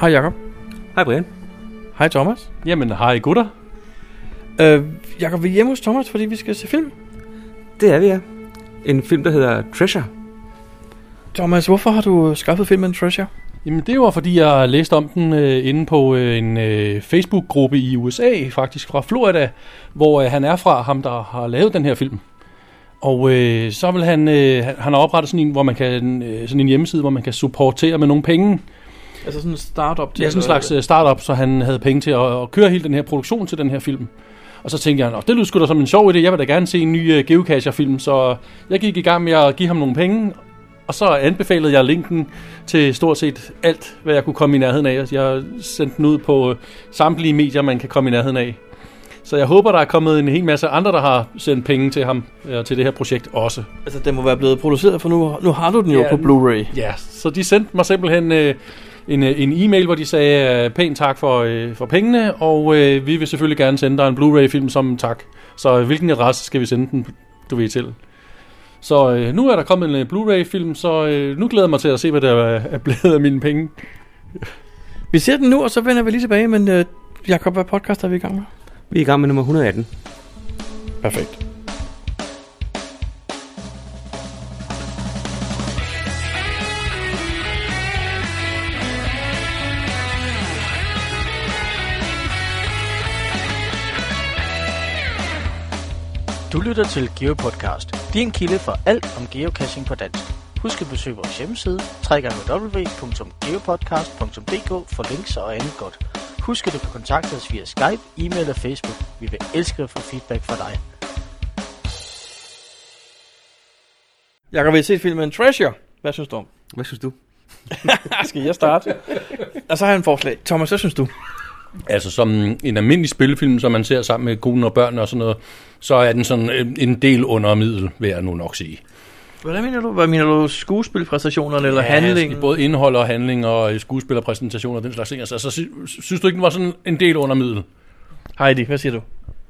Hej Jacob. Hej Brian. Hej Thomas. Jamen, hej gutter. Øh, Jacob, vi er hjemme hos Thomas, fordi vi skal se film. Det er vi, ja. En film, der hedder Treasure. Thomas, hvorfor har du skaffet filmen Treasure? Jamen, det var fordi, jeg læste om den øh, inde på øh, en øh, Facebook-gruppe i USA, faktisk fra Florida, hvor øh, han er fra, ham der har lavet den her film. Og øh, så vil han, øh, han han har oprettet sådan en, hvor man kan, øh, sådan en hjemmeside, hvor man kan supportere med nogle penge. Altså sådan en startup til... Er sådan en slags øh, startup, så han havde penge til at, at køre hele den her produktion til den her film. Og så tænkte jeg, "Nå, det lyder sgu da som en sjov idé, jeg vil da gerne se en ny uh, Geocacher-film, så jeg gik i gang med at give ham nogle penge, og så anbefalede jeg linken til stort set alt, hvad jeg kunne komme i nærheden af. Jeg sendte den ud på øh, samtlige medier, man kan komme i nærheden af. Så jeg håber, der er kommet en hel masse andre, der har sendt penge til ham og til det her projekt også. Altså, den må være blevet produceret, for nu, nu har du den jo Ja, på Blu-ray. Ja, så de sendte mig simpelthen øh, en, øh, en e-mail, hvor de sagde øh, pænt tak for, øh, for pengene, og øh, vi vil selvfølgelig gerne sende dig en Blu-ray-film som tak. Så øh, hvilken adresse skal vi sende den, du ved, til? Så øh, nu er der kommet en Blu-ray-film, så øh, nu glæder jeg mig til at se, hvad der er er blevet af mine penge. Vi ser den nu, og så vender vi lige tilbage, men øh, Jacob, hvad podcast er vi i gang med? Vi er i gang med nummer 118. Perfekt. Du lytter til GeoPodcast, din kilde for alt om geocaching på dansk. Husk at besøge vores hjemmeside, www.geopodcast.dk for links og andet godt. Husk at du kan kontakte os via Skype, e-mail og Facebook. Vi vil elske at få feedback fra dig. Jacob, vi har set filmen Treasure. Hvad synes du om? Hvad synes du? Skal jeg starte? og så har jeg en forslag. Thomas, hvad synes du? Altså som en almindelig spillefilm, som man ser sammen med konen og børn og sådan noget, så er den sådan øh, en del under middel, vil jeg nu nok sige. Hvordan mener du? Hvad mener du? Skuespilpræstationerne eller handlingen? altså, Både indhold og handling og øh, skuespillerpræsentationer og den slags ting. Altså, så sy- synes du ikke, den var sådan en del under middel? Heidi, hvad siger du?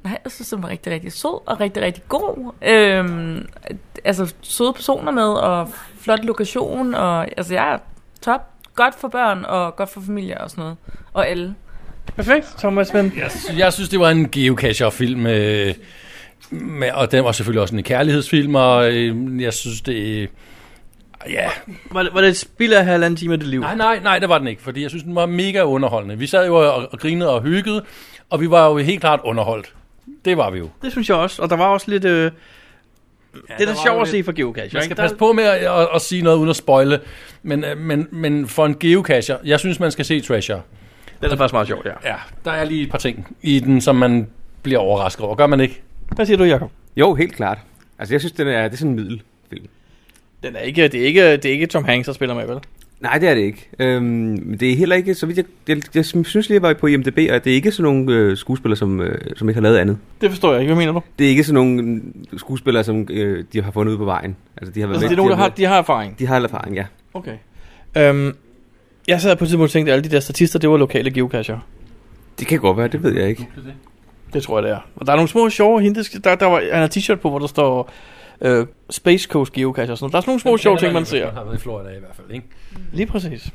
Nej, jeg synes, den var rigtig, rigtig sød og rigtig, rigtig god. Øhm, altså, søde personer med, og flot lokation, og altså, jeg er top. Godt for børn, og godt for familier og sådan noget. Og alle. Perfekt, Thomas, men... Jeg, sy- jeg synes, det var en geocacher-film, øh, med, og den var selvfølgelig også en kærlighedsfilm, og øh, jeg synes, det... Ja, Var det, var det et spild af halvanden time af dit liv? nej, nej, nej, det var den ikke, fordi jeg synes, den var mega underholdende. Vi sad jo og, og grinede og hyggede, og vi var jo helt klart underholdt. Det var vi jo. Det synes jeg også, og der var også lidt... Øh, det er der da sjovt jo at se for geocache. Man skal Der- passe på med at, at, at sige noget uden at spoile, men, øh, men, men for en geocacher, jeg synes, man skal se Treasure. Det er faktisk meget sjovt, ja. Ja, der er lige et par ting i den, som man bliver overrasket over. Gør man ikke? Hvad siger du, Jacob? Jo, helt klart. Altså, jeg synes, den er, det er sådan en middelfilm. Den er ikke, det, er ikke, det er ikke Tom Hanks, der spiller med, vel? Nej, det er det ikke. Øhm, det er heller ikke, så vidt jeg, jeg, jeg synes lige, jeg var på IMDb, og det er ikke sådan nogle øh, skuespillere, som, øh, som ikke har lavet andet. Det forstår jeg ikke. Hvad mener du? Det er ikke sådan nogle øh, skuespillere, som øh, de har fundet ud på vejen. Altså, de har været Altså, det er med, nogen, der de har, de har erfaring. De har erfaring, ja. Okay. Øhm, jeg sad på et tidspunkt og tænkte, at alle de der statister, det var lokale geocacher. Det kan godt være, det ved jeg ikke. Det tror jeg, det er. Og der er nogle små sjove hintes. Der, der var, han har t-shirt på, hvor der står øh, Space Coast Geocache og sådan noget. Der er sådan nogle små sjove ting, man ser. har været i Florida i hvert fald, ikke? Lige præcis.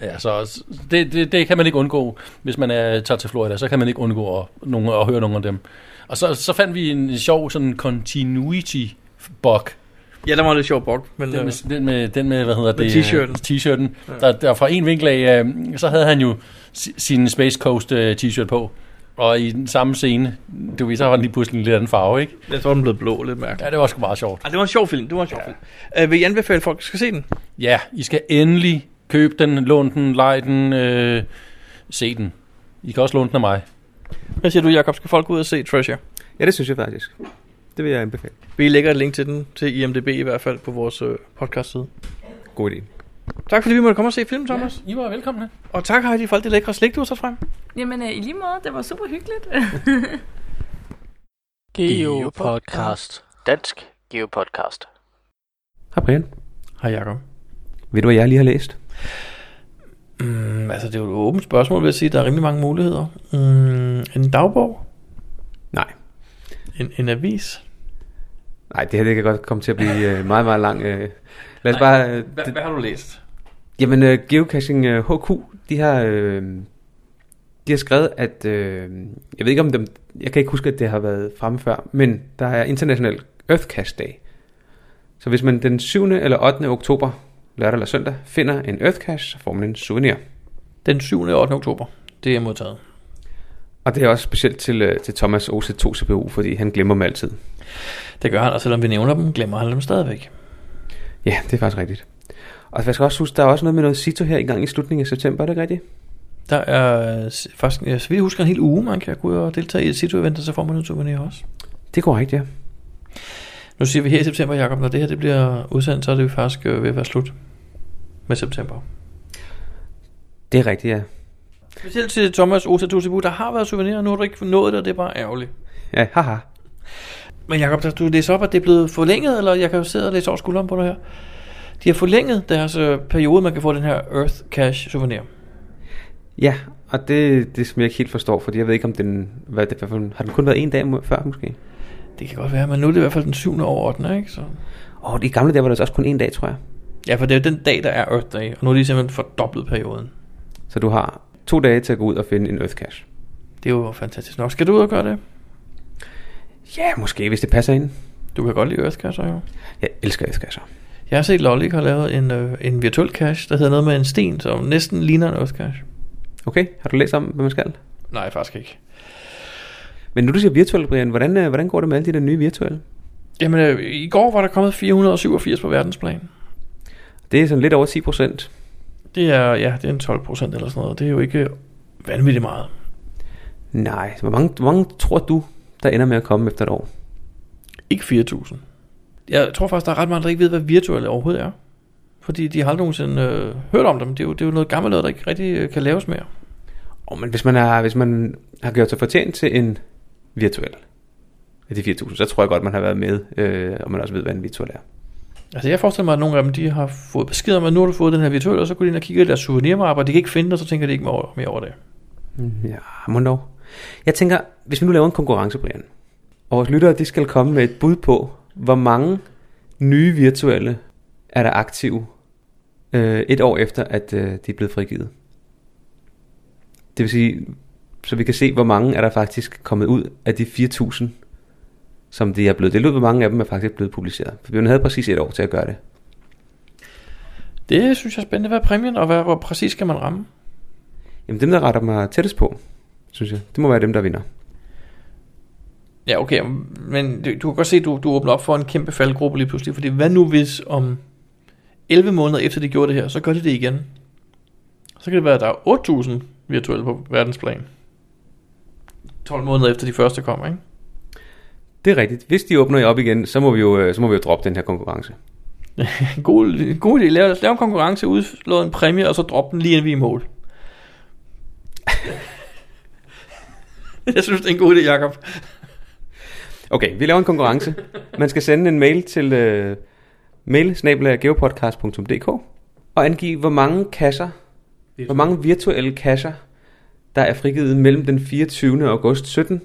Ja, så det, det, det kan man ikke undgå, hvis man er, tager til Florida. Så kan man ikke undgå at, nogen, at høre nogle af dem. Og så, så fandt vi en sjov sådan continuity bug. Ja, der var lidt sjov bog, men Den øh, med, den med, den med hvad hedder Med det? t-shirten. T-shirten. Der, der fra en vinkel af, øh, så havde han jo si- sin Space Coast øh, t-shirt på. Og i den samme scene, du ved, så var den lige pludselig en lidt anden farve, ikke? jeg tror, den blev blå lidt mærkeligt. Ja, det var sgu meget sjovt. Ah, det var en sjov film. Det var en sjov ja. film. Øh, vil I anbefale, at folk skal se den? Ja, I skal endelig købe den, låne den, lege den, øh, se den. I kan også låne den af mig. Hvad siger du, Jacob? Skal folk gå ud og se Treasure? Ja, det synes jeg faktisk. Det vil jeg anbefale. Vi lægger et link til den, til IMDB i hvert fald, på vores øh, podcast side. God idé. Tak fordi vi måtte komme og se film, Thomas. I var velkomne. Og tak Heidi for alt det lækre slik, du har taget frem. Jamen, øh, i lige måde, det var super hyggeligt. GeoPodcast. Dansk GeoPodcast. Hej Brian. Hej Jacob. Ved du, hvad jeg lige har læst? Mm, altså, det er jo et åbent spørgsmål, vil jeg sige. Der er rimelig mange muligheder. Mm, en dagbog? Nej. En, en avis? Nej, det her det kan godt komme til at blive øh, meget, meget lang. Øh. Lad os bare... Øh, det, hvad har du læst? Jamen, uh, Geocaching uh, HQ, de har, uh, de har skrevet, at, uh, jeg ved ikke om dem, jeg kan ikke huske, at det har været fremme før, men der er International Earth Cache Day. Så hvis man den 7. eller 8. oktober, lørdag eller søndag, finder en Earth Cache, så får man en souvenir. Den 7. og 8. oktober. Det er modtaget. Og det er også specielt til, uh, til Thomas OC2 CPU, fordi han glemmer dem altid. Det gør han, og selvom vi nævner dem, glemmer han dem stadigvæk. Ja, det er faktisk rigtigt. Og jeg skal også huske, der er også noget med noget Cito her i gang i slutningen af september, er det rigtigt? Der er øh, faktisk, jeg jeg husker, en hel uge, man kan gå ud og deltage i et situ-event, og så får man en souvenir også. Det er korrekt, ja. Nu siger vi her i september, Jacob, når det her det bliver udsendt, så er det jo faktisk øh, ved at være slut med september. Det er rigtigt, ja. Specielt til Thomas Osa Tusibu, der har været souvenirer, og nu har du ikke nået det, og det er bare ærgerligt. Ja, haha. Men Jacob, du læser op, at det er blevet forlænget, eller jeg kan jo sidde og læse over skulderen på dig her. De har forlænget deres øh, periode, man kan få den her Earth Cash souvenir. Ja, og det, det som jeg ikke helt forstår, fordi jeg ved ikke om den, hvad det, hvad, har den kun været en dag før måske? Det kan godt være, men nu er det i hvert fald den 7. over 8. Ikke? Så. Åh, oh, i gamle dage var det også kun en dag, tror jeg. Ja, for det er jo den dag, der er Earth Day, og nu er de simpelthen fordoblet perioden. Så du har to dage til at gå ud og finde en Earth Cache. Det er jo fantastisk nok. Skal du ud og gøre det? Ja, måske, hvis det passer ind. Du kan godt lide Earth Cache, jo. Jeg elsker Earth Cacher. Jeg har set Lollik har lavet en, øh, en virtuel cache, der hedder noget med en sten, som næsten ligner en Earth Cache. Okay, har du læst om, hvad man skal? Nej, faktisk ikke. Men nu du siger virtuelle, Brian, hvordan, øh, hvordan går det med alle de der nye virtuelle? Jamen, øh, i går var der kommet 487 på verdensplan. Det er sådan lidt over 10 procent. Det er, ja, det er en 12 procent eller sådan noget. Det er jo ikke vanvittigt meget. Nej, hvor mange, hvor mange tror du, der ender med at komme efter et år? Ikke 4.000. Jeg tror faktisk, der er ret mange, der ikke ved, hvad virtuelle overhovedet er. Fordi de har aldrig nogensinde øh, hørt om dem. Det er, jo, det er jo noget gammelt noget, der ikke rigtig øh, kan laves mere. Oh, men hvis man, er, hvis man har gjort sig fortjent til en virtuel af de 4.000, så tror jeg godt, man har været med, øh, og man også ved, hvad en virtuel er. Altså jeg forestiller mig, at nogle af dem de har fået besked om, at nu har du fået den her virtuelle, og så går de ind og kigger i deres souvenirmapper, og de kan ikke finde det, og så tænker de ikke mere over, mere over det. Ja, må dog. Jeg tænker, hvis vi nu laver en konkurrence, Brian, og vores lyttere, de skal komme med et bud på, hvor mange nye virtuelle er der aktive øh, et år efter, at øh, de er blevet frigivet. Det vil sige, så vi kan se, hvor mange er der faktisk kommet ud af de 4.000, som de er blevet delt ud. Hvor mange af dem er faktisk blevet publiceret. For vi havde præcis et år til at gøre det. Det synes jeg er spændende. Hvad er præmien, og hvad, hvor præcis skal man ramme? Jamen dem, der retter mig tættest på, synes jeg, det må være dem, der vinder. Ja, okay, men du, du kan godt se, at du, du åbner op for en kæmpe faldgruppe lige pludselig, fordi hvad nu hvis om 11 måneder efter de gjorde det her, så gør de det igen? Så kan det være, at der er 8.000 virtuelle på verdensplan. 12 måneder efter de første kom, ikke? Det er rigtigt. Hvis de åbner op igen, så må vi jo, øh, så må vi jo droppe den her konkurrence. god, god idé. Lav, lav en konkurrence, udslå en præmie, og så drop den lige inden vi er i mål. jeg synes, det er en god idé, Jacob. Okay, vi laver en konkurrence. Man skal sende en mail til uh, mail og angive, hvor mange kasser, hvor mange virtuelle kasser, der er frigivet mellem den 24. august 17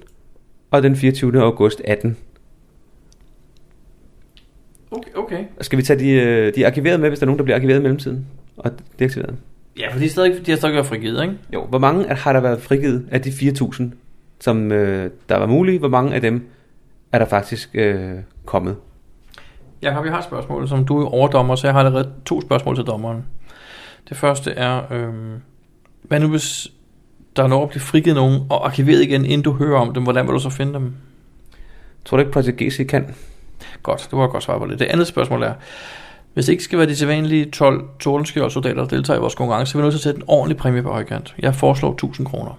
og den 24. august 18. Okay, okay. Og Skal vi tage de, øh, de arkiveret med, hvis der er nogen, der bliver arkiveret i mellemtiden? Og deaktiveret? Ja, for de, er stadig, de har stadig været frigivet, ikke? Jo, hvor mange har der været frigivet af de 4.000, som øh, der var mulige? Hvor mange af dem er der faktisk øh, kommet? Jakob, jeg har et spørgsmål, som du er overdommer, så jeg har allerede to spørgsmål til dommeren. Det første er, øhm, hvad nu hvis der når at blive frigivet nogen og arkiveret igen, inden du hører om dem, hvordan vil du så finde dem? Tror du ikke, Project GC kan? Godt, det var et godt svar på det. Det andet spørgsmål er, hvis det ikke skal være de sædvanlige 12 tordenskjoldsoldater, der deltager i vores konkurrence, så er vi nødt til at sætte en ordentlig præmie på højkant. Jeg foreslår 1000 kroner.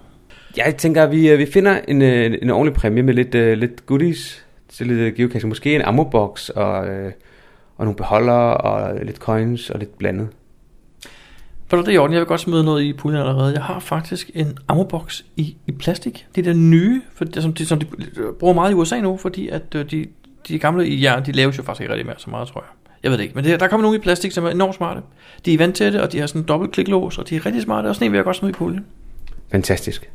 Jeg tænker, at vi, øh, vi finder en, øh, en ordentlig præmie med lidt, uh, lidt goodies til lidt geocaching. Måske en ammo-box og, uh, og nogle beholdere og lidt coins og lidt blandet. For det er i orden, jeg vil godt smide noget i puljen allerede. Jeg har faktisk en ammo-box i, i plastik. Det er den nye, for det, som, de, som de bruger meget i USA nu, fordi at øh, de, de gamle i jern, de laves jo faktisk ikke rigtig mere så meget, tror jeg. Jeg ved det ikke, men det, der kommer nogle i plastik, som er enormt smarte. De er det, og de har sådan en dobbelt kliklås, og de er rigtig smarte, og sådan en vil jeg godt smide i puljen. Fantastisk.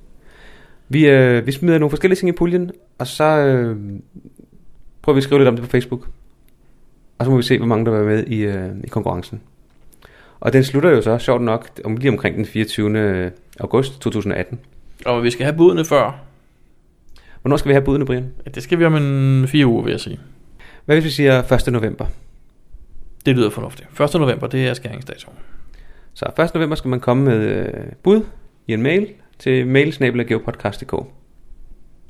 Vi, øh, vi smider nogle forskellige ting i puljen, og så øh, prøver vi at skrive lidt om det på Facebook. Og så må vi se, hvor mange der vil være med i, øh, i konkurrencen. Og den slutter jo så, sjovt nok, om lige omkring den 24. august 2018. Og vi skal have budene før. Hvornår skal vi have budene, Brian? Ja, Det skal vi om en fire uger, vil jeg sige. Hvad hvis vi siger 1. november? Det lyder fornuftigt. 1. november, det er skæringsdatoen. Så 1. november skal man komme med øh, bud i en mail til mailsnabelageopodcast.dk.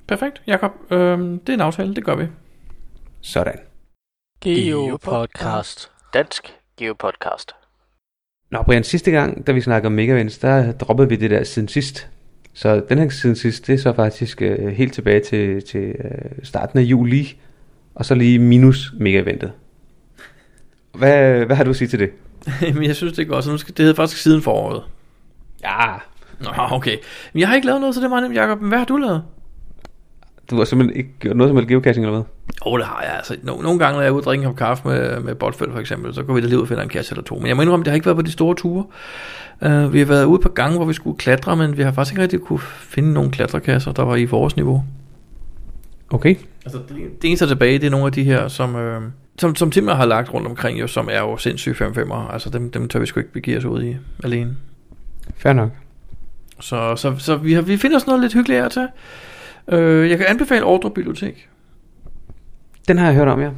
Perfekt, Jakob. Øhm, det er en aftale, det gør vi. Sådan. Geopodcast. Dansk Geopodcast. Nå, Brian, sidste gang, da vi snakkede om Megavents, der droppede vi det der siden sidst. Så den her siden sidst, det er så faktisk øh, helt tilbage til, til øh, starten af juli, og så lige minus Megaventet. Hvad, hvad har du at sige til det? Men jeg synes, det er godt. Så nu skal, det hedder faktisk siden foråret. Ja, Nå, okay. Men jeg har ikke lavet noget, så det er meget nemt, Jacob. Men hvad har du lavet? Du har simpelthen ikke gjort noget som helst geocaching eller hvad? Åh, oh, det har jeg. Altså, no, nogle gange, når jeg er ude og drikke en kaffe med, med Botfeldt for eksempel, så går vi da lige ud og finder en cache eller to. Men jeg må indrømme, det har ikke været på de store ture. Uh, vi har været ude på gange, hvor vi skulle klatre, men vi har faktisk ikke rigtig kunne finde nogle klatrekasser, der var i vores niveau. Okay. Altså, det, det eneste tilbage, det er nogle af de her, som, øh, som, som Timmer har lagt rundt omkring, jo, som er jo sindssygt 5 5'ere. Altså, dem, dem tør vi sgu ikke begive os ud i alene. Fair nok. Så, så, så vi, har, vi finder sådan noget lidt hyggeligt her til. Øh, jeg kan anbefale Ordre Bibliotek. Den har jeg hørt om, ja.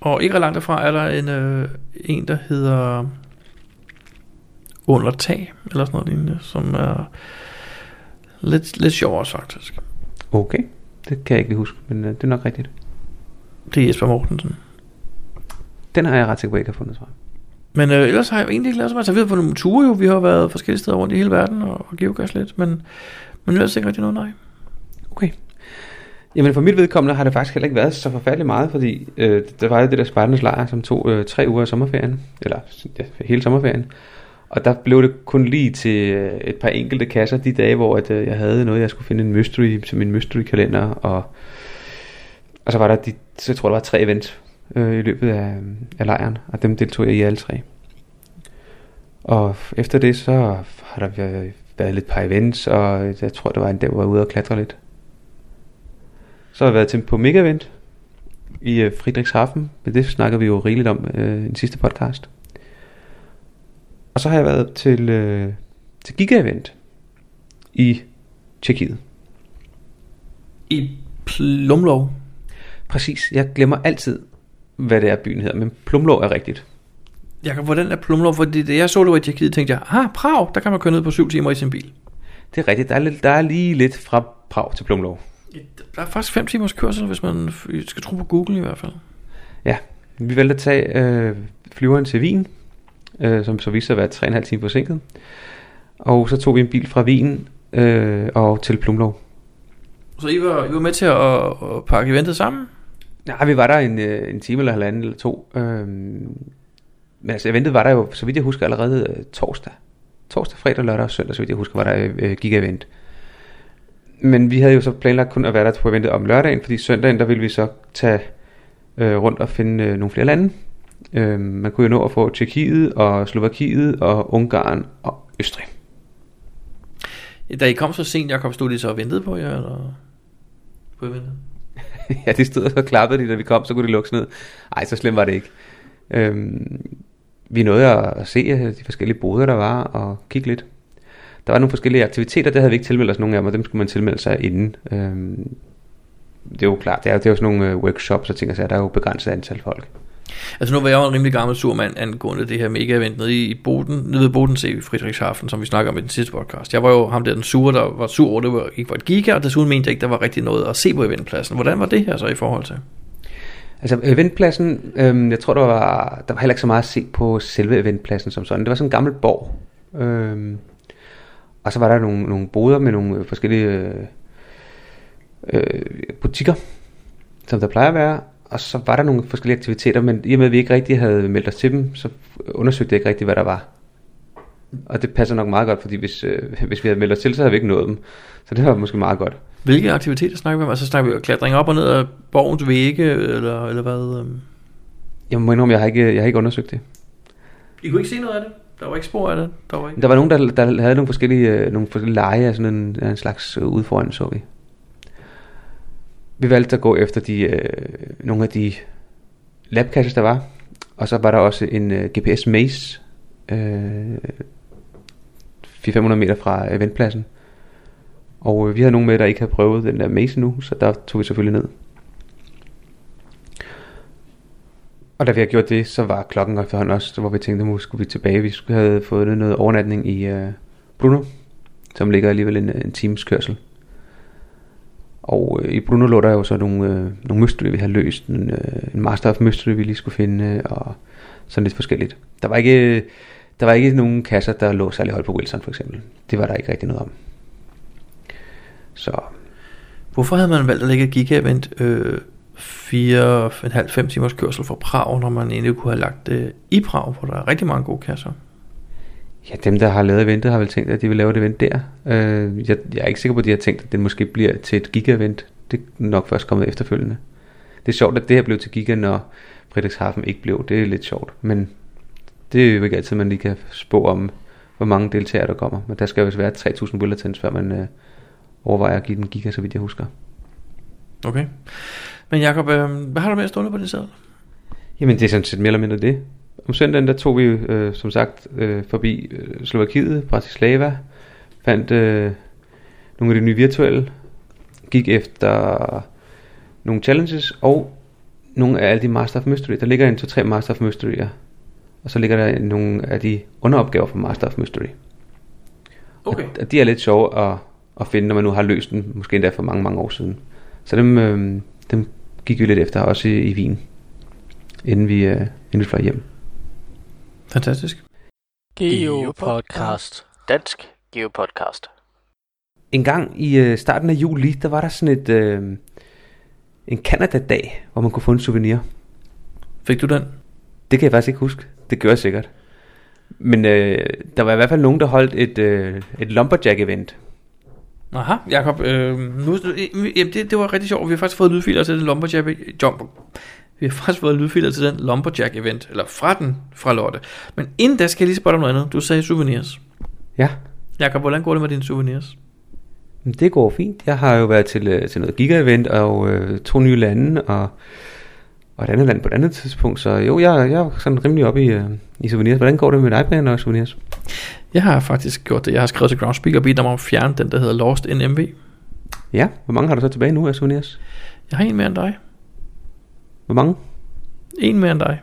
Og ikke ret langt derfra er der en, øh, en der hedder Under Tag, eller sådan noget lignende, som er lidt, lidt sjovere faktisk. Okay. Det kan jeg ikke huske, men øh, det er nok rigtigt. Det er Jesper Mortensen. Den har jeg ret sikker på, at jeg ikke har fundet, jeg. Men øh, ellers har jeg egentlig ikke lavet så meget. Så vi har på nogle ture jo. Vi har været forskellige steder rundt i hele verden og, og geocache lidt. Men, men ellers ikke rigtig noget, nej. Okay. Jamen for mit vedkommende har det faktisk heller ikke været så forfærdeligt meget, fordi øh, der var jo det der Spartans lejr, som tog øh, tre uger af sommerferien, eller ja, hele sommerferien. Og der blev det kun lige til øh, et par enkelte kasser de dage, hvor at, øh, jeg havde noget, jeg skulle finde en mystery til min mystery kalender, og, og så var der de, så jeg tror der var tre events øh, i løbet af, øh, af lejren, og dem deltog jeg i alle tre. Og efter det, så har der været, været lidt par events, og jeg tror, der var en dag, hvor jeg var ude og klatre lidt. Så har jeg været til på Mega Event i øh, Friedrichshafen, men det snakker vi jo rigeligt om øh, i den sidste podcast. Og så har jeg været til, øh, til Giga Event i Tjekkiet. I Plumlov. Præcis, jeg glemmer altid, hvad det er, byen hedder, men Plumlov er rigtigt. Jakob, hvordan er Plumlov? Fordi da jeg så det var i Tjekkiet, tænkte jeg, ah, Prag, der kan man køre ned på syv timer i sin bil. Det er rigtigt, der er, der er lige lidt fra Prag til Plumlov. Der er faktisk fem timers kørsel, hvis man skal tro på Google i hvert fald. Ja, vi valgte at tage øh, flyveren til Wien, øh, som så viste sig at være 3,5 timer forsinket. Og så tog vi en bil fra Wien øh, og til Plumlov. Så I var, I var med til at, at pakke eventet sammen? Nej, vi var der en, øh, en time eller halvanden eller to. Øhm, men altså, eventet var der jo, så vidt jeg husker, allerede øh, torsdag. Torsdag, fredag, lørdag og søndag, så vidt jeg husker, var der øh, giga-event. Men vi havde jo så planlagt kun at være der på eventet om lørdagen, fordi søndagen, der ville vi så tage øh, rundt og finde øh, nogle flere lande. Øh, man kunne jo nå at få Tjekkiet og Slovakiet og Ungarn og Østrig. Da I kom så sent, Jakob, stod de så og ventede på jer, eller på eventet? ja, de stod og så klappede de, da vi kom, så kunne de lukkes ned. Ej, så slemt var det ikke. Øhm, vi nåede at se øh, de forskellige boder, der var, og kigge lidt. Der var nogle forskellige aktiviteter, der havde vi ikke tilmeldt os nogen af dem, og dem skulle man tilmelde sig inden. Øhm, det er jo klart, det er, det er jo sådan nogle øh, workshops og ting, og så der er jo begrænset antal folk. Altså nu var jeg jo en rimelig gammel surmand angående det her mega-event nede i Boden, nede ved Bodensee i Friedrichshafen, som vi snakker om i den sidste podcast. Jeg var jo ham der den sure, der var sur over, det var, ikke var et giga, og desuden mente jeg ikke, der var rigtig noget at se på eventpladsen. Hvordan var det her så i forhold til? Altså eventpladsen, øhm, jeg tror der var, der var heller ikke så meget at se på selve eventpladsen som sådan. Det var sådan en gammel borg. Øhm, og så var der nogle, nogle boder med nogle forskellige øh, øh, butikker, som der plejer at være. Og så var der nogle forskellige aktiviteter, men i og med at vi ikke rigtig havde meldt os til dem, så undersøgte jeg ikke rigtig, hvad der var. Og det passer nok meget godt, fordi hvis, øh, hvis vi havde meldt os til, så havde vi ikke nået dem. Så det var måske meget godt. Hvilke aktiviteter snakker vi om? Altså snakker vi om klatring op og ned af borgens vægge, eller, eller hvad? øhm? Jeg må indrømme, jeg har ikke, jeg har ikke undersøgt det. I kunne ikke se noget af det? Der var ikke spor af det? Der var ikke... Der var nogen, der, der havde nogle forskellige, øh, nogle forskellige lege af sådan en, af en slags øh, udfordring, så vi. Vi valgte at gå efter de, øh, nogle af de labkasser, der var. Og så var der også en øh, GPS maze øh, 400-500 meter fra eventpladsen. Og øh, vi havde nogen med, der ikke havde prøvet den der maze nu, så der tog vi selvfølgelig ned. Og da vi har gjort det, så var klokken efterhånden også, hvor vi tænkte, at nu skulle vi tilbage. Vi skulle have fået noget overnatning i øh, Bruno, som ligger alligevel en, en times kørsel. Og øh, i Bruno lå der jo så nogle, øh, nogle mystery, vi havde løst. En, øh, en Master of Mystery, vi lige skulle finde, øh, og sådan lidt forskelligt. Der var ikke, der var ikke nogen kasser, der lå særlig højt på Wilson for eksempel. Det var der ikke rigtig noget om. Så Hvorfor havde man valgt at lægge et giga-event øh, 4,5 timers kørsel fra Prag, når man egentlig kunne have lagt det i Prag, hvor der er rigtig mange gode kasser? Ja, dem der har lavet eventet har vel tænkt, at de vil lave et event der. Øh, jeg, jeg er ikke sikker på, at de har tænkt, at det måske bliver til et giga-event. Det er nok først kommet efterfølgende. Det er sjovt, at det her blev til giga, når Frederikshafen ikke blev. Det er lidt sjovt, men det er jo ikke altid, man lige kan spå om, hvor mange deltagere der kommer. Men der skal jo være 3.000 bulletins, før man øh, overvejer at give den giga, så vidt jeg husker. Okay. Men Jacob, øh, hvad har du med at stående på din sædel? Jamen det er sådan set mere eller mindre det. Om søndagen der tog vi øh, som sagt øh, forbi øh, Slovakiet, Bratislava, fandt øh, nogle af de nye virtuelle, gik efter nogle challenges og nogle af alle de Master of Mystery. Der ligger en to tre Master of Mystery'er, og så ligger der nogle af de underopgaver fra Master of Mystery. Okay. Og, og de er lidt sjove at, at finde, når man nu har løst den, måske endda for mange, mange år siden. Så dem, øh, dem gik vi lidt efter, også i, i Wien, inden vi, øh, inden vi fløj hjem. Fantastisk. Geopodcast. Dansk Geopodcast. En gang i øh, starten af juli, der var der sådan et øh, en Canada-dag, hvor man kunne få en souvenir. Fik du den? Det kan jeg faktisk ikke huske. Det gør jeg sikkert. Men øh, der var i hvert fald nogen, der holdt et, øh, et Lumberjack-event. Aha, Jacob, øh, nu, jamen, det, det var rigtig sjovt. Vi har faktisk fået lydfiler til den Lumberjack jump. Vi har faktisk fået lydfiler til den Lumberjack event, eller fra den, fra Lotte. Men inden da skal jeg lige spørge dig om noget andet. Du sagde souvenirs. Ja, Jacob, hvordan går det med dine souvenirs? det går fint. Jeg har jo været til, øh, til noget giga-event og øh, to nye lande og, og et andet land på et andet tidspunkt. Så jo, jeg, jeg er sådan rimelig oppe i, øh, i souvenirs. Hvordan går det med dig, Brian, og souvenirs? Jeg har faktisk gjort det. Jeg har skrevet til Groundspeak og bedt dem om at fjerne den, der hedder Lost in MV. Ja, hvor mange har du så tilbage nu af souvenirs? Jeg har en mere end dig. Hvor mange? En mere end dig.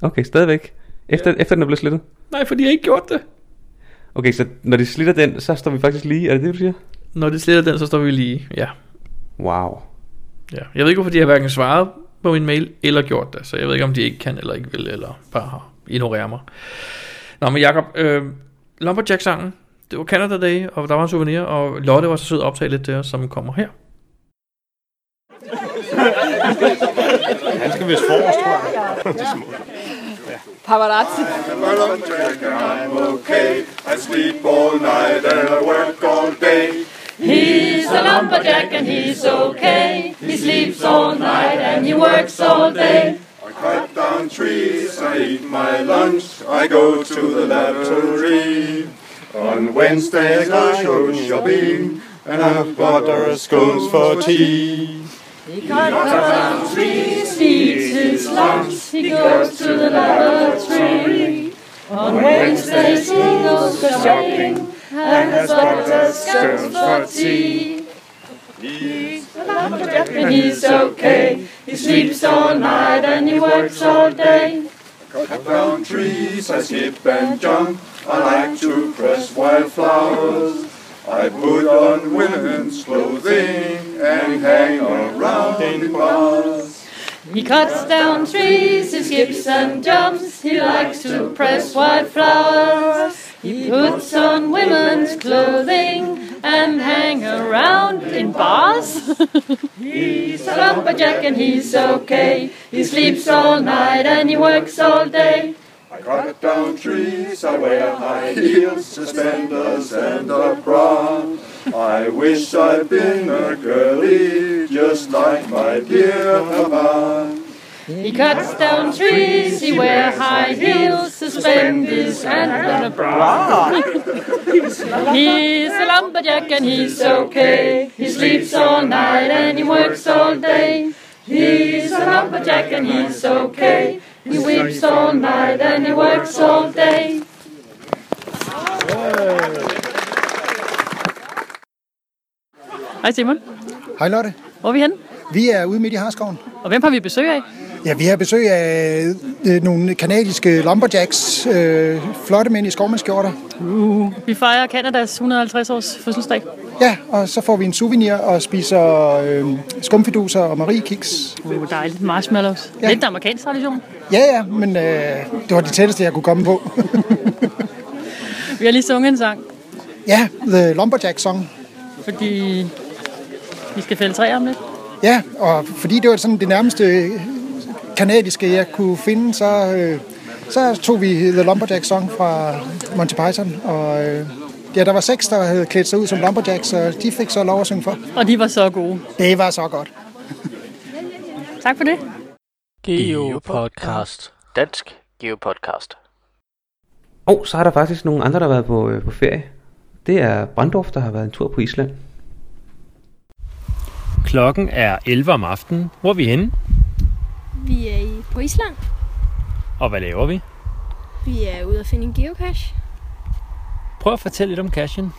Okay, stadigvæk. Efter, efter den er blevet slettet? Nej, for de har ikke gjort det. Okay, så når de slitter den, så står vi faktisk lige. Er det det, du siger? Når de sletter den, så står vi lige. Ja. Wow. ja. Jeg ved ikke, hvorfor de har hverken svaret på min mail, eller gjort det. Så jeg ved ikke, om de ikke kan, eller ikke vil, eller bare ignorerer mig. Nå, men Jacob, øh, Lumberjack-sangen, det var Canada Day, og der var en souvenir, og Lotte var så sød at optage lidt til os, som kommer her. Han skal vist forrest, tror jeg. Paparazzi. I'm okay. I sleep all night and I work all day. He's a lumberjack and he's okay. He sleeps all night and he works all day. I cut down trees, I eat my lunch, I go to the laboratory. On Wednesdays I go shopping and have butter scones for tea. He cuts down trees, eats his lunch. He goes to the laboratory. On Wednesdays he goes shopping and has butter scones for tea. And he's okay. He sleeps all night and he works all day. cut down trees, I skip and jump. I like to press wildflowers. I put on women's clothing and hang around in bars. He cuts down trees, he skips and jumps. He likes to press white flowers. He puts on women's clothing and hang around in bars. he's a lumberjack and he's okay. He sleeps all night and he works all day. I cut down trees, I wear high heels, suspenders and a bra. I wish I'd been a girlie, just like my dear papa. He cuts down trees, he wears high heels, suspenders and a bra. he's a lumberjack and he's okay. He sleeps all night and he works all day. He's a lumberjack and he's okay. He weeps all night and he works all day. Hej Simon. Hej Lotte. Hvor er vi henne? Vi er ude midt i Harskoven. Og hvem har vi besøg af? Ja, vi har besøg af øh, nogle kanadiske lumberjacks, øh, flotte mænd i skovmandskjorter. Uh, vi fejrer Kanadas 150 års fødselsdag. Ja, og så får vi en souvenir og spiser øh, skumfiduser og mariekiks. Uh, dejligt. Marshmallows. Ja. Lidt amerikansk tradition. Ja, ja, men øh, det var det tætteste, jeg kunne komme på. Vi har lige sunget en sang, ja, The Lumberjack Song. fordi vi skal fælde træer om lidt. Ja, og fordi det var sådan det nærmeste kanadiske, jeg kunne finde, så, øh, så tog vi The Lumberjack Song fra Monty Python. Og øh, ja, der var seks, der havde klædt sig ud som lumberjacks, så de fik så lov at synge for. Og de var så gode. Det var så godt. Tak for det. Geopodcast. Dansk Geopodcast. Og så har der faktisk nogle andre, der har været på, øh, på ferie. Det er Brandorf, der har været en tur på Island. Klokken er 11 om aftenen. Hvor er vi henne? Vi er i, på Island. Og hvad laver vi? Vi er ude at finde en geocache. Prøv at fortælle lidt om cashen.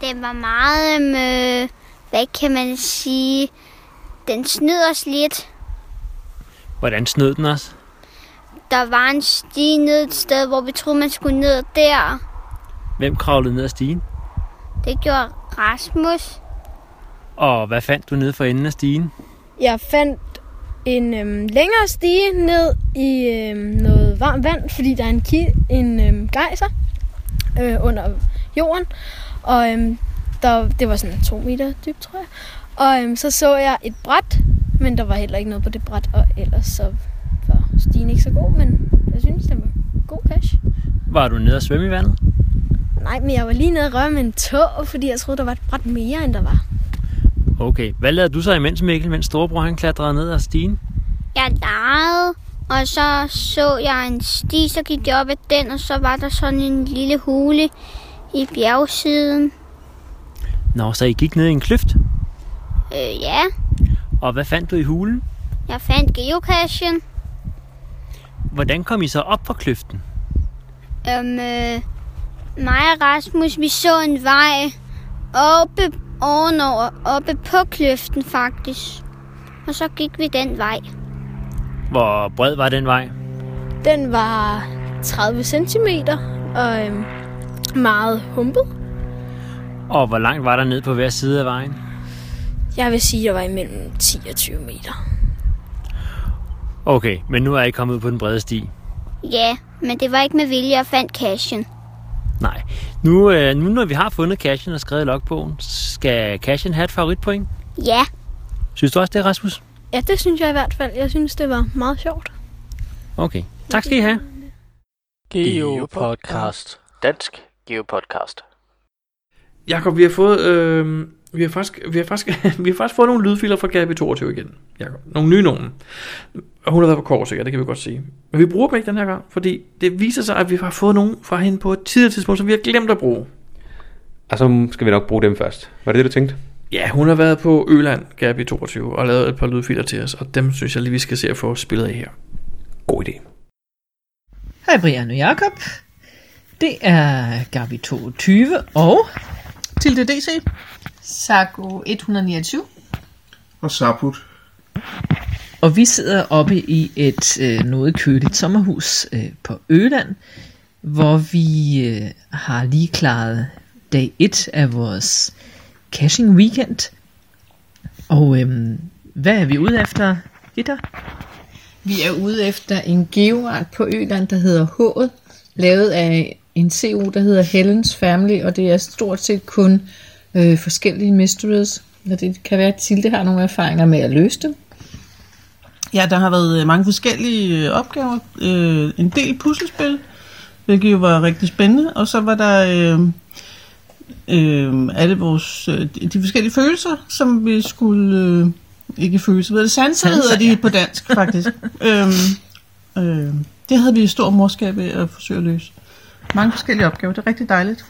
Det var meget, øh, hvad kan man sige, den snød os lidt. Hvordan snød den os? Der var en sti ned et sted, hvor vi troede, man skulle ned der. Hvem kravlede ned ad stigen? Det gjorde Rasmus. Og hvad fandt du nede for enden af stigen? Jeg fandt en øhm, længere stige ned i øhm, noget varmt vand, fordi der er en, ki- en øhm, gejser øh, under jorden. Og øhm, der, det var sådan to meter dybt, tror jeg. Og øhm, så så jeg et bræt, men der var heller ikke noget på det bræt. Og ellers så var stigen ikke så god, men jeg synes, det var god cash. Var du nede og svømme i vandet? Nej, men jeg var lige nede og røre med en tå, fordi jeg troede, der var et bræt mere, end der var. Okay, hvad lavede du så imens, Mikkel, mens storebror han klatrede ned ad stigen? Jeg legede, og så så jeg en sti, så gik jeg op ad den, og så var der sådan en lille hule i bjergsiden. Nå, så I gik ned i en kløft. Øh, ja, Og hvad fandt du i hulen? jeg fandt geocachen. Hvordan kom I så op fra kløften? Øhm, øh, mig og Rasmus, vi så en vej oppe ovenover, oppe på kløften faktisk. Og så gik vi den vej. Hvor bred var den vej? Den var 30 cm og øhm, meget humpet. Og hvor langt var der ned på hver side af vejen? Jeg vil sige, at jeg var imellem 10 og 20 meter. Okay, men nu er I kommet ud på den brede sti. Ja, men det var ikke med vilje, jeg fandt cashen. Nej. Nu, øh, nu når vi har fundet cashen og skrevet i logbogen, skal cashen have et favoritpoint? Ja, Synes du også det, Rasmus? Ja, det synes jeg i hvert fald. Jeg synes, det var meget sjovt. Okay. Tak skal I have. Geopodcast. Dansk Geopodcast. Jakob, vi har fået... Øh, vi har, faktisk, vi, har faktisk, vi har faktisk fået nogle lydfiler fra Gabi 22 igen. Jacob. Nogle nye nogen. Og hun har været på Korsika, det kan vi godt sige. Men vi bruger dem ikke den her gang, fordi det viser sig, at vi har fået nogen fra hende på et tidligere tidspunkt, som vi har glemt at bruge. Og så skal vi nok bruge dem først. Var det det, du tænkte? Ja, hun har været på Øland, Gabi 22, og lavet et par lydfiler til os, og dem synes jeg lige, vi skal se at få spillet af her. God idé. Hej Brian og Jakob. Det er Gabi 22 og til det DC. Sago 129. Og Saput. Og vi sidder oppe i et øh, noget køligt sommerhus øh, på Øland, hvor vi øh, har lige klaret dag 1 af vores caching weekend. Og øh, hvad er vi ude efter, Gitter? Vi er ude efter en geoart på Øland, der hedder H'et, lavet af en CO, der hedder Helens Family, og det er stort set kun øh, forskellige mysteries. Og det kan være, at Tilde har nogle erfaringer med at løse dem. Ja, der har været øh, mange forskellige øh, opgaver. Øh, en del puslespil, hvilket jo var rigtig spændende. Og så var der øh, øh, alle vores, øh, de forskellige følelser, som vi skulle... Øh, ikke følelser, hvad er det? Sanser hedder de på dansk, faktisk. øhm, øh, det havde vi stor morskab ved at forsøge at løse. Mange forskellige opgaver, det er rigtig dejligt.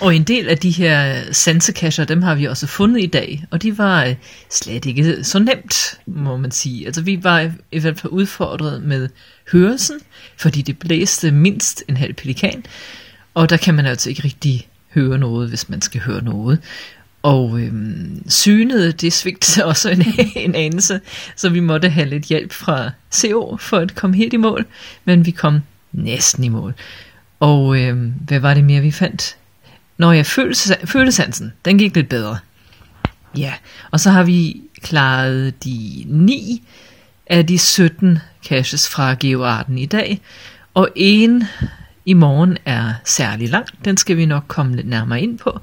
Og en del af de her sansekasser, dem har vi også fundet i dag, og de var øh, slet ikke så nemt, må man sige. Altså vi var i hvert fald udfordret med hørelsen, fordi det blæste mindst en halv pelikan, og der kan man altså ikke rigtig høre noget, hvis man skal høre noget. Og øhm, synet, det svigtede også en, en anelse, så vi måtte have lidt hjælp fra CO for at komme helt i mål, men vi kom næsten i mål. Og øhm, hvad var det mere, vi fandt? Når jeg følelse, følesansen, den gik lidt bedre. Ja, og så har vi klaret de 9 af de 17 caches fra geoarten i dag, og en i morgen er særlig lang. Den skal vi nok komme lidt nærmere ind på.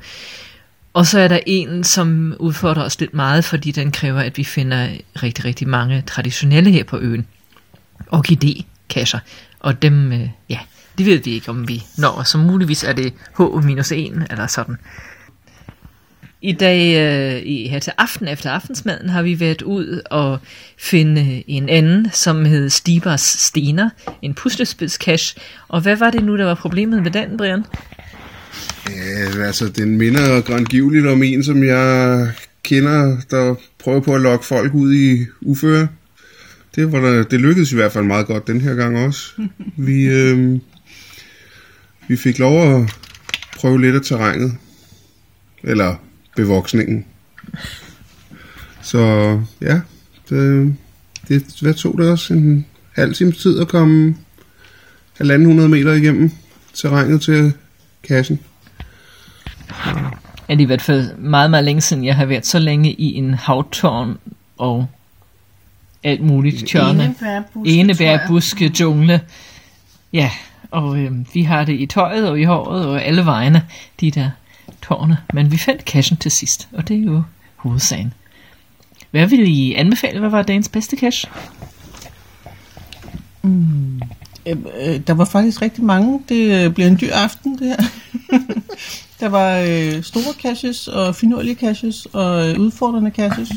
Og så er der en, som udfordrer os lidt meget, fordi den kræver, at vi finder rigtig, rigtig mange traditionelle her på øen. Orkidé-kasser. Og dem, øh, ja, det ved vi ikke, om vi når. Så muligvis er det H-1 eller sådan. I dag, øh, i, her til aften efter aftensmaden, har vi været ud og finde en anden, som hed Stibers Stener, en puslespidskash. Og hvad var det nu, der var problemet med den, Brian? Ja, altså, den minder grandgiveligt om en, som jeg kender, der prøver på at lokke folk ud i uføre. Det, var der, det lykkedes i hvert fald meget godt den her gang også. Vi, øh, vi fik lov at prøve lidt af terrænet. Eller bevoksningen. Så ja, det, det, hvad tog det også? En halv times tid at komme halvanden hundrede meter igennem terrænet til kassen. Er det i hvert fald meget, meget længe siden, jeg har været så længe i en havtårn og alt muligt tjørne. Enebærbuske, Enebærbuske jungle. Ja, og øh, vi har det i tøjet og i håret og alle vejene, de der tårne. Men vi fandt cashen til sidst, og det er jo hovedsagen. Hvad vil I anbefale? Hvad var dagens bedste cash? Mm. Øh, øh, der var faktisk rigtig mange. Det øh, blev en dyr aften, det her. der var øh, store caches og finurlige caches og øh, udfordrende caches.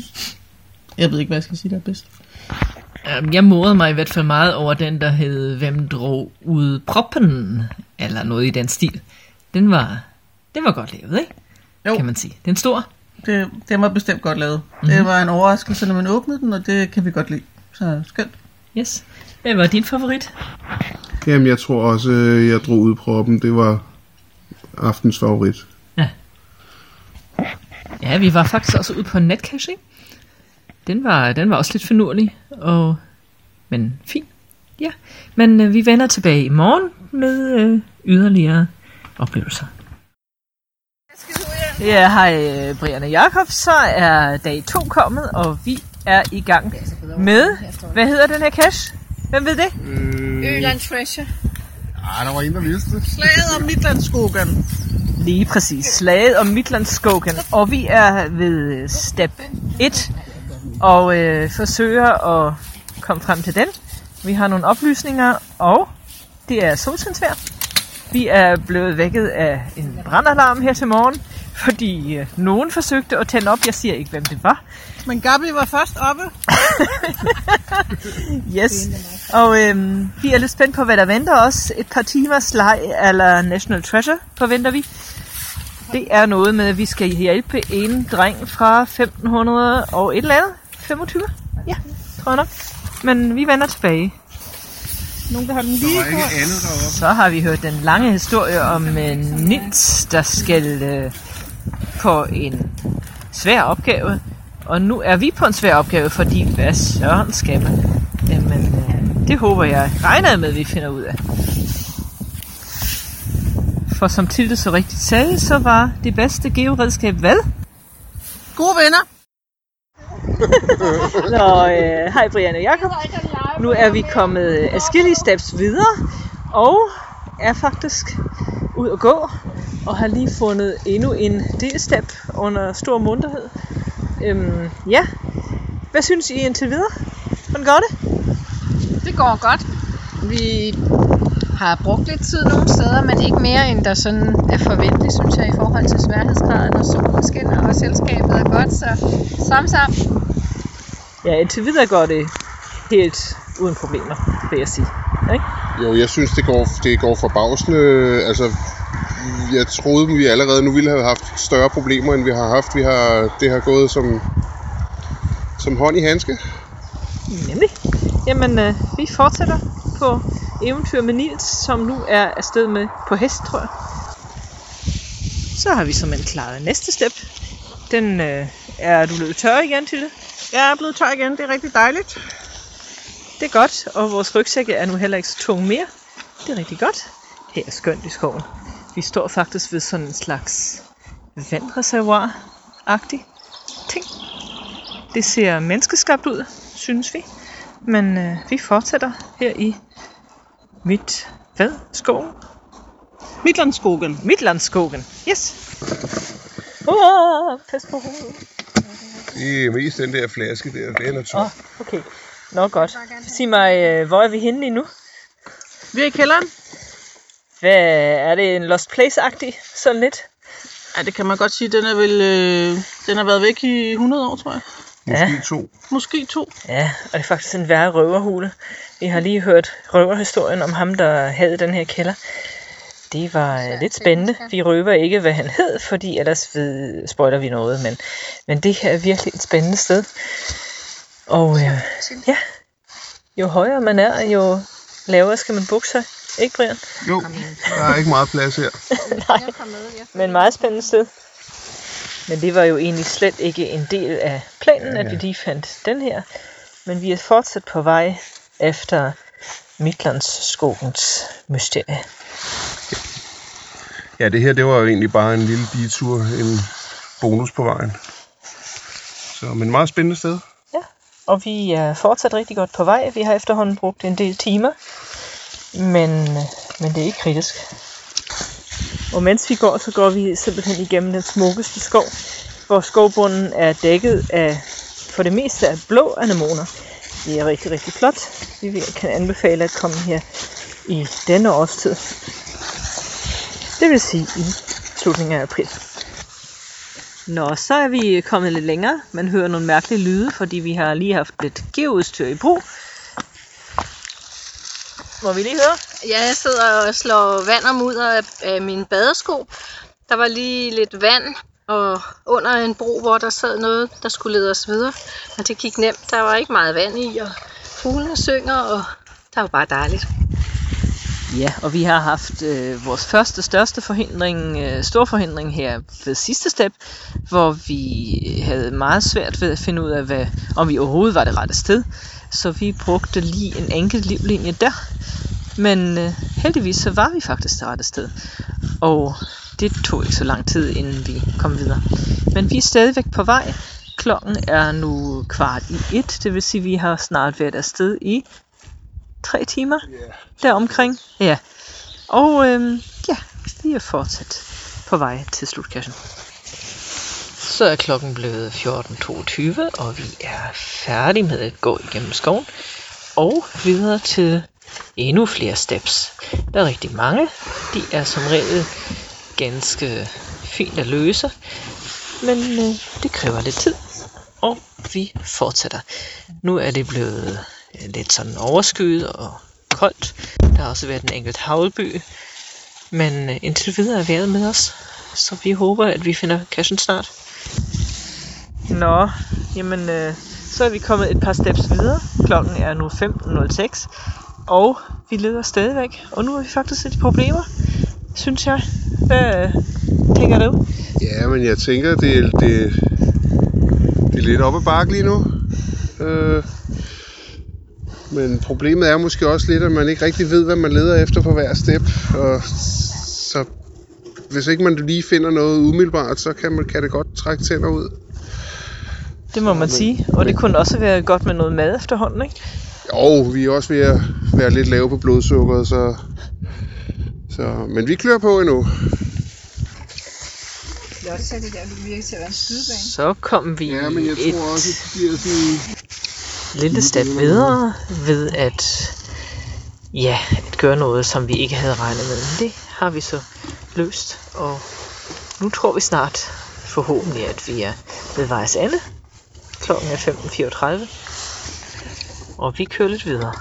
Jeg ved ikke, hvad jeg skal sige, der er bedst. Øhm, Jeg morede mig i hvert fald meget over den, der hed Hvem drog ud proppen? Eller noget i den stil. Den var, den var godt lavet, ikke? Jo. Kan man sige. Den stor. Det, det var bestemt godt lavet. Mhm. Mm-hmm. Det var en overraskelse, når man åbnede den, og det kan vi godt lide. Så skønt. Yes. Hvad var din favorit? Jamen, jeg tror også, øh, jeg drog ud proppen. Det var aftens favorit. Ja, vi var faktisk også ude på en netcache, ikke? Den var, den var også lidt finurlig, og, men fin. Ja, men øh, vi vender tilbage i morgen med øh, yderligere oplevelser. Ja, hej øh, Brian og Jakob. Så er dag to kommet, og vi er i gang med, hvad hedder den her cache? Hvem ved det? Øland Treasure. Ej, der var en, der vidste det. Slaget om Midtlandskogen. Lige præcis. Slaget om Midtlandskogen. Og vi er ved step 1 og øh, forsøger at komme frem til den. Vi har nogle oplysninger, og det er solskinsvejr. Vi er blevet vækket af en brandalarm her til morgen, fordi øh, nogen forsøgte at tænde op. Jeg siger ikke, hvem det var. Men Gabi var først oppe. Yes. Og øhm, vi er lidt spændt på, hvad der venter os. Et par timers leg eller National Treasure forventer vi. Det er noget med, at vi skal hjælpe en dreng fra 1500 og et eller andet. 25? Ja, tror jeg nok. Men vi vender tilbage. Nogen, der har den lige Der. Så har vi hørt den lange historie om uh, Nils, der skal uh, på en svær opgave. Og nu er vi på en svær opgave, fordi hvad søren skal man? Jamen, uh, det håber jeg regner med, at vi finder ud af. For som Tilde så rigtigt sagde, så var det bedste georedskab hvad? Gode venner. Nå, øh, hej Brian og Jacob. Nu er vi kommet øh, afskillige steps videre, og er faktisk ud at gå, og har lige fundet endnu en delstep under stor munterhed. Øhm, ja, hvad synes I indtil videre? Hvordan går det? Det går godt. Vi har brugt lidt tid nogle steder, men ikke mere end der sådan er forventeligt, synes jeg, i forhold til sværhedsgraden og solen skinner, og selskabet er godt, så sam sam. Ja, indtil videre går det helt uden problemer, vil jeg sige. Ikke? Jo, jeg synes, det går, det går forbavsende. Altså, jeg troede, vi allerede nu ville have haft større problemer, end vi har haft. Vi har, det har gået som, som hånd i handske. Nemlig. Jamen, øh, vi fortsætter på eventyr med Nils, som nu er afsted med på hest, tror jeg. Så har vi som en klaret næste step. Den øh, er du blevet tør igen til det? Jeg er blevet tør igen, det er rigtig dejligt. Det er godt, og vores rygsække er nu heller ikke så tung mere. Det er rigtig godt. Her er skønt i skoven. Vi står faktisk ved sådan en slags vandreservoir-agtig ting. Det ser menneskeskabt ud, synes vi. Men øh, vi fortsætter her i midt... Hvad? Skoven? Midtlandskogen. Midtlandskogen, yes. Uh, pas på hovedet. Det er mest den der flaske der, den er tom. Åh, okay. Nå godt. Sig mig, øh, hvor er vi henne lige nu? Vi er i kælderen. Hvad er det en Lost Place-agtig? Sådan lidt? Ja, det kan man godt sige. Den er vel, øh, den har været væk i 100 år, tror jeg. Måske to. Måske to. Ja, og det er faktisk en værre røverhule. Vi har lige hørt røverhistorien om ham, der havde den her kælder. Det var øh, lidt spændende. Vi røver ikke, hvad han hed, fordi ellers ved, spoiler vi noget. Men, men det her er virkelig et spændende sted. Og øh, ja, jo højere man er, jo lavere skal man bukke sig. Ikke, Brian? Jo, der er ikke meget plads her. Nej, men meget spændende sted. Men det var jo egentlig slet ikke en del af planen, ja, ja. at vi lige fandt den her. Men vi er fortsat på vej efter Midtlandsskogens mysterie. Ja, det her, det var jo egentlig bare en lille detur, en bonus på vejen. Så, men meget spændende sted. Og vi er fortsat rigtig godt på vej. Vi har efterhånden brugt en del timer. Men, men det er ikke kritisk. Og mens vi går, så går vi simpelthen igennem den smukkeste skov, hvor skovbunden er dækket af for det meste af blå anemoner. Det er rigtig, rigtig flot. Vi vil- kan anbefale at komme her i denne årstid. Det vil sige i slutningen af april. Nå, så er vi kommet lidt længere. Man hører nogle mærkelige lyde, fordi vi har lige haft lidt geoudstyr i brug. Må vi lige høre? Ja, jeg sidder og slår vand og mudder af, af mine badesko. Der var lige lidt vand og under en bro, hvor der sad noget, der skulle lede os videre. Men det gik nemt. Der var ikke meget vand i, og fuglene synger, og der var bare dejligt. Ja, og vi har haft øh, vores første største forhindring, øh, stor forhindring her ved sidste step, hvor vi havde meget svært ved at finde ud af, hvad, om vi overhovedet var det rette sted. Så vi brugte lige en enkelt livlinje der. Men øh, heldigvis så var vi faktisk det rette sted. Og det tog ikke så lang tid, inden vi kom videre. Men vi er stadigvæk på vej. Klokken er nu kvart i et, det vil sige, at vi har snart været afsted i tre timer deromkring. Ja. Og øhm, ja, vi er fortsat på vej til slutkassen. Så er klokken blevet 14.22, og vi er færdige med at gå igennem skoven. Og videre til endnu flere steps. Der er rigtig mange. De er som regel ganske fint at løse. Men øh, det kræver lidt tid. Og vi fortsætter. Nu er det blevet øh, lidt sådan overskyet og koldt. Der har også været en enkelt havlby. Men øh, indtil videre er vejret med os. Så vi håber, at vi finder cashen snart. Nå, jamen øh, så er vi kommet et par steps videre. Klokken er nu 15.06. Og vi leder stadigvæk. Og nu har vi faktisk lidt problemer, synes jeg. Hvad øh, tænker du? Ja, men jeg tænker, det, er- det, det er lidt op ad bakke lige nu. Øh, men problemet er måske også lidt, at man ikke rigtig ved, hvad man leder efter på hver step. Og så hvis ikke man lige finder noget umiddelbart, så kan, man, kan det godt trække tænder ud. Det må man sige. Og det kunne også være godt med noget mad efterhånden, ikke? Jo, vi er også ved at være lidt lave på blodsukkeret, så, så... Men vi klør på endnu. Jeg også det der, virker til at være en skydebane. Så kom vi Ja, men jeg et tror også, det bliver sådan... lille step videre ved at, ja, at gøre noget, som vi ikke havde regnet med. Men det har vi så løst, og nu tror vi snart forhåbentlig, at vi er ved vejs ende. Klokken er 15.34, og vi kører lidt videre.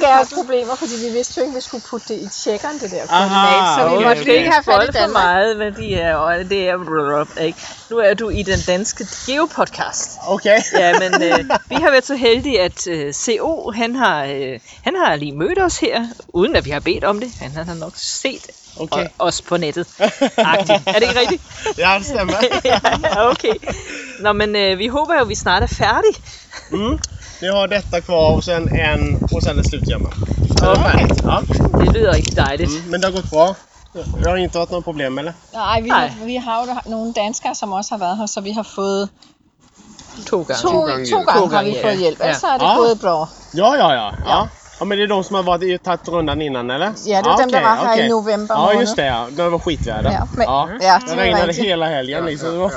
gav os problemer, fordi vi vidste jo ikke, at vi skulle putte det i tjekkeren, det der Aha, koordinat, så vi okay, måtte okay. ikke have fat i for Danmark. meget, hvad de er, og det er... Ikke? Nu er du i den danske Geo-podcast. Okay. ja, men øh, vi har været så heldige, at øh, CO, han har, øh, han har lige mødt os her, uden at vi har bedt om det. Han har nok set Okay. o- os på nettet. Agtigt. Er det ikke rigtigt? Ja, det stemmer. ja, okay. Nå, men øh, vi håber jo, at vi snart er færdige. Mm. Ni har detta kvar och sen en och sen en slutgömma. Okay. Ja. Det lyder rigtig dejligt. Mm. Men det har gått bra. Det har inte varit något problem eller? Nej, vi, Nej. Har, vi har jo nogle danskere, som også har været her, så vi har fået to gange, to, to gange, to gange har vi fået hjælp. Ellers så er det Ja. gået bra. Ja, ja, ja. ja. Ja, men det är de som har varit i tagit rundan innan eller? Ja, det är dem, der okej, var här i okej. november Ja, månad. just det. Ja. Det var skitväder. Ja, men- ja, det det var regnade hela helgen liksom. Det var...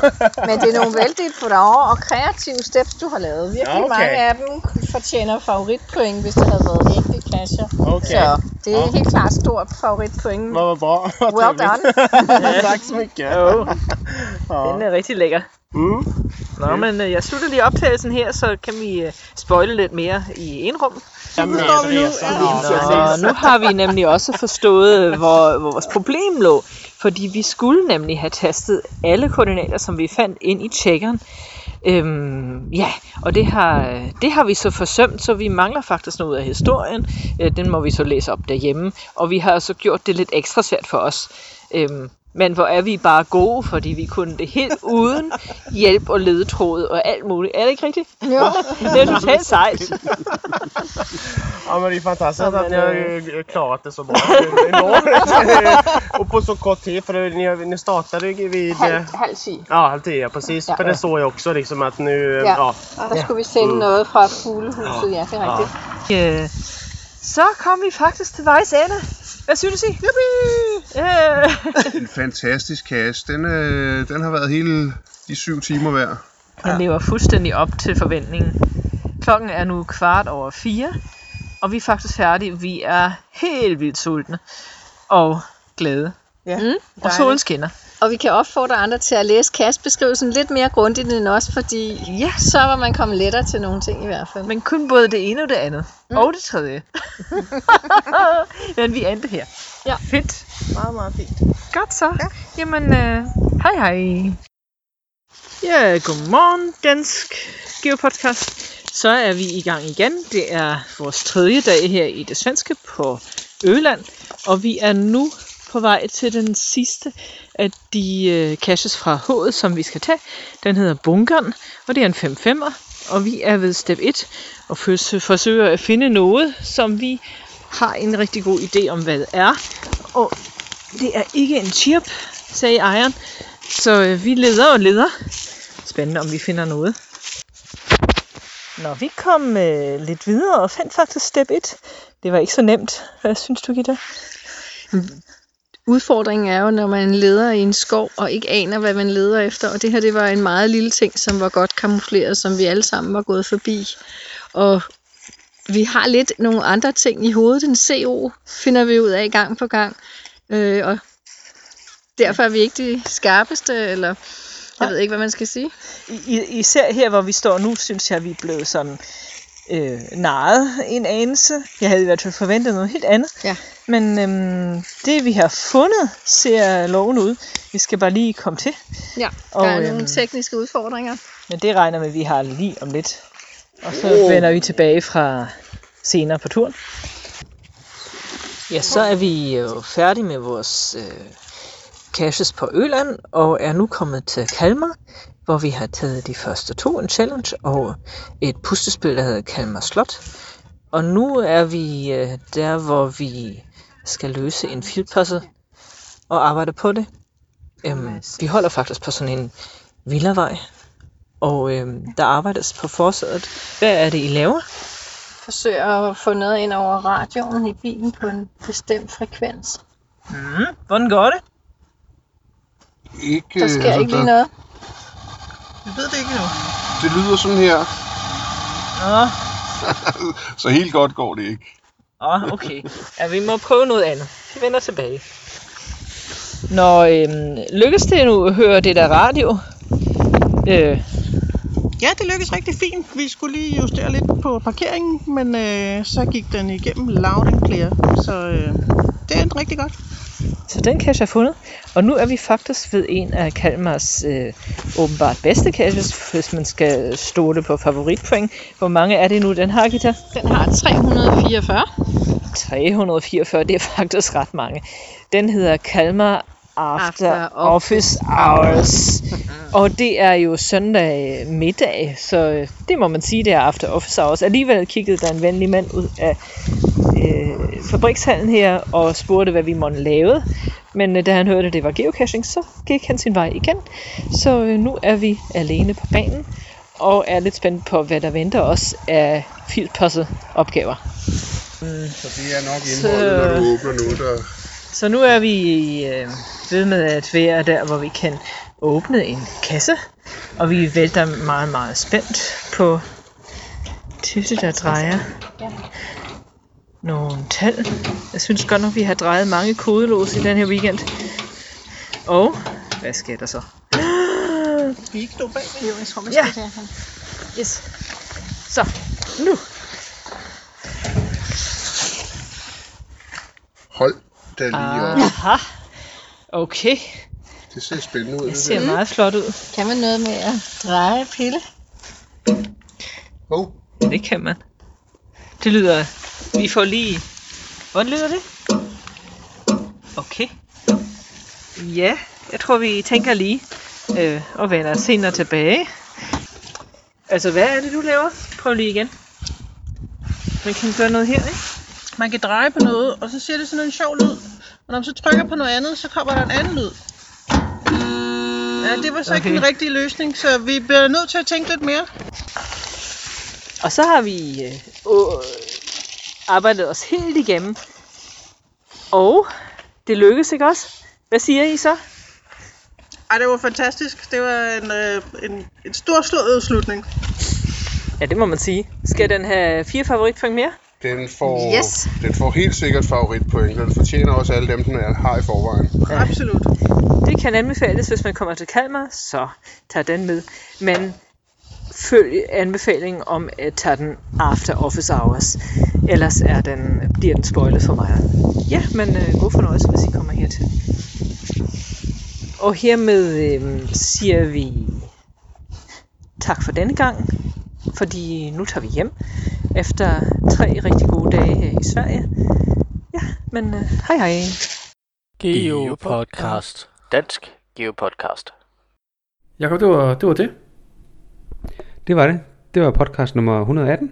Men det er nogle vældig bra og kreative steps, du har lavet. Virkelig Ja, okay. mange af dem fortjener favoritpoint, hvis det havde været enkelt casher. Okay. Så det er Ja. helt klart stort favoritpoint. Vad bra. Vad Well done. Tack så mycket. Jo. Ja. Den er rigtig lækker. Mm. Nå, men øh, jeg slutter lige optagelsen her, så kan vi øh, spoile lidt mere i en rum. Jamen, Nå, nu har vi nemlig også forstået, hvor, hvor vores problem lå. Fordi vi skulle nemlig have tastet alle koordinater, som vi fandt ind i tjekkeren. Øhm, ja, og det har, det har vi så forsømt, så vi mangler faktisk noget af historien. Øh, den må vi så læse op derhjemme. Og vi har så gjort det lidt ekstra svært for os. Øhm, men hvor er vi bare gode, fordi vi kunne det helt uden hjælp og ledetråd og alt muligt. Er det ikke rigtigt? Jo. det er totalt sejt. Ja men det är fantastiskt Ja, men, att ni har klarat det så bra. Det är enormt. och på så kort tid för ni, ni startade ju vid... Halv, halv tio. Ja, halv tio, ja precis. Ja. För det står ju också liksom att nu... Ja, Ja. der skulle vi sende noget fra fuglehuset, ja, det er rigtigt. Øh, så kom vi faktisk til vejs ende. Hvad synes I? Øh. En fantastisk cache. Den, øh, den har været hele de syv timer værd. Den lever fuldstændig op til forventningen. Klokken er nu kvart over fire, og vi er faktisk færdige. Vi er helt vildt sultne og glade. Ja, Mm, og solen skinner. Og vi kan opfordre andre til at læse kastbeskrivelsen lidt mere grundigt end os, fordi ja, så var man kommet lettere til nogle ting i hvert fald. Men kun både det ene og det andet. Mm. Og det tredje. Men vi endte her. Ja. Fedt. Meget, meget fint. Godt så. Ja. Jamen, øh, hej hej. Ja, godmorgen, Dansk Geopodcast. Så er vi i gang igen. Det er vores tredje dag her i det svenske på Øland. Og vi er nu på vej til den sidste af de øh, caches fra H'et, som vi skal tage. Den hedder Bunkeren, og det er en 5-5'er. Og vi er ved step 1 og forsøger at finde noget, som vi har en rigtig god idé om, hvad det er. Og det er ikke en chirp, sagde ejeren. Så øh, vi leder og leder. Spændende, om vi finder noget. Nå, vi kom øh, lidt videre og fandt faktisk step 1. Det var ikke så nemt. Hvad synes du, Gitta? Mm. Udfordringen er jo, når man leder i en skov og ikke aner, hvad man leder efter. Og det her, det var en meget lille ting, som var godt kamufleret, som vi alle sammen var gået forbi. Og vi har lidt nogle andre ting i hovedet. Den CO finder vi ud af gang på gang. Øh, og derfor er vi ikke de skarpeste, eller jeg ved ikke, hvad man skal sige. I, især her, hvor vi står nu, synes jeg, vi er blevet sådan øh, narret en anelse. Jeg havde i hvert fald forventet noget helt andet. Ja. Men øhm, det, vi har fundet, ser loven ud. Vi skal bare lige komme til. Ja, der Og, er nogle øhm, tekniske udfordringer. Men det regner med, at vi har lige om lidt. Og så Oh. vender vi tilbage fra senere på turen. Ja, så er vi jo færdige med vores øh, caches på Øland, og er nu kommet til Kalmar, hvor vi har taget de første to, en challenge og et puslespil, der hedder Kalmar Slot. Og nu er vi øh, der, hvor vi skal løse en field puzzle og arbejde på det. Øhm, vi holder faktisk på sådan en villavej, og øhm, der arbejdes på forsædet. Hvad er det, I laver? Forsøger at få noget ind over radioen i bilen på en bestemt frekvens. Mm, hvordan går det? Ikke, Der sker altså, ikke lige der- noget. Vi ved det ikke endnu. Det lyder sådan her. Nå, Så helt godt går det ikke. Åh, okay. Ja, vi må prøve noget andet. Vi vender tilbage. Når øhm, lykkes det nu at høre det der radio, øh, Ja, det lykkedes rigtig fint. Vi skulle lige justere lidt på parkeringen, men øh, så gik den igennem loud and clear. Så øh, det endte rigtig godt. Så den cache er fundet. Og nu er vi faktisk ved en af Kalmars øh, åbenbart bedste caches, hvis man skal stole på favoritpoint. Hvor mange er det nu, den har, Gita? Den har 344. 344, det er faktisk ret mange. Den hedder Kalmar After, After Office Hours. Og det er jo søndag middag, så øh, det må man sige, det er After Office Hours. Alligevel kiggede der en venlig mand ud af øh, fabrikshallen her og spurgte, hvad vi måtte lave. Men øh, da han hørte, at det var geocaching, så gik han sin vej igen. Så øh, nu er vi alene på banen og er lidt spændt på, hvad der venter os af filtpuzzle opgaver. Så det er nok indholdet, når du åbner nu, der... Så nu er vi øh, ved med at være der, hvor vi kan åbne en kasse. Og vi vælter meget, meget spændt på Tysse, der drejer nogle tal. Jeg synes godt nok, vi har drejet mange kodelås i den her weekend. Og hvad sker der så? Vi ikke stå bag Jo, jeg tror, Ja. skal til Yes. Så, nu. Hold da lige op. Aha. Okay. Det ser spændende ud. Det ser meget flot ud. Kan man noget med at dreje pille? Oh. Det kan man. Det lyder... Vi får lige... Hvordan lyder det? Okay. Ja, jeg tror, vi tænker lige øh, og vender senere tilbage. Altså, hvad er det, du laver? Prøv lige igen. Man kan gøre noget her, ikke? Man kan dreje på noget, og så siger det sådan en sjov lyd. Og når man så trykker på noget andet, så kommer der en anden lyd. Ja, det var så okay. ikke den rigtige løsning, så vi bliver nødt til at tænke lidt mere. Og så har vi øh, øh, arbejdet os helt igennem. Og det lykkedes, ikke også? Hvad siger I så? Ej, det var fantastisk. Det var en, øh, en, en stor slået slutning. Ja, det må man sige. Skal den have fire favoritpoint mere? Den får, Yes. den får helt sikkert favoritpoint, den fortjener også alle dem, den er- har i forvejen. Ja. Absolut. Det kan anbefales, hvis man kommer til Kalmar, så tag den med. Men følg anbefalingen om at tage den after office hours. Ellers er den, bliver den spoilet for mig. Ja, men øh, god fornøjelse, hvis I kommer hertil. Og hermed øh, siger vi tak for denne gang, fordi nu tager vi hjem efter tre rigtig gode dage her i Sverige. Ja, men øh, hej hej. Geopodcast. Dansk Geopodcast. Jakob, det var, det var det. Det var det. Det var podcast nummer 118.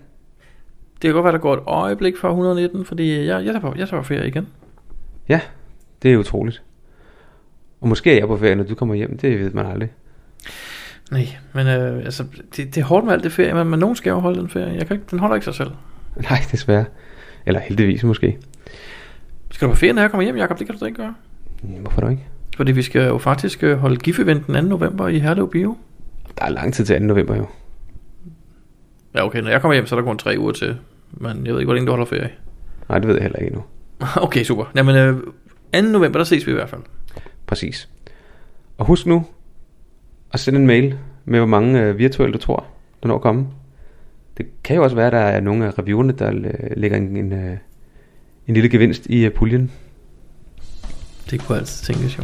Det kan godt være, der går et øjeblik fra 119, fordi jeg, jeg, tager, på, jeg tager på ferie igen. Ja, det er utroligt. Og måske er jeg på ferie, når du kommer hjem. Det ved man aldrig. Nej, men øh, altså, det, det er hårdt med alt det ferie, men, men nogen skal jo holde den ferie. Jeg kan ikke, den holder ikke sig selv. Nej, desværre. Eller heldigvis måske. Skal du på ferie, når jeg kommer hjem, Jacob? Det kan du da ikke gøre. Hvorfor da ikke? Fordi vi skal jo faktisk øh, holde GIF-event den 2. november i Herlev Bio. Der er lang tid til 2. november jo. Ja, okay, når jeg kommer hjem, så er der kun tre uger til. Men jeg ved ikke, hvor længe du holder ferie. Nej, det ved jeg heller ikke endnu. okay, super. Jamen, øh, 2. november, der ses vi i hvert fald. Præcis. Og husk nu at sende en mail med, hvor mange øh, virtuelle du tror, der når at komme. Det kan jo også være, at der er nogle af reviewerne, der øh, lægger en, en, øh, en lille gevinst i øh, puljen. Det kunne altså tænkes jo.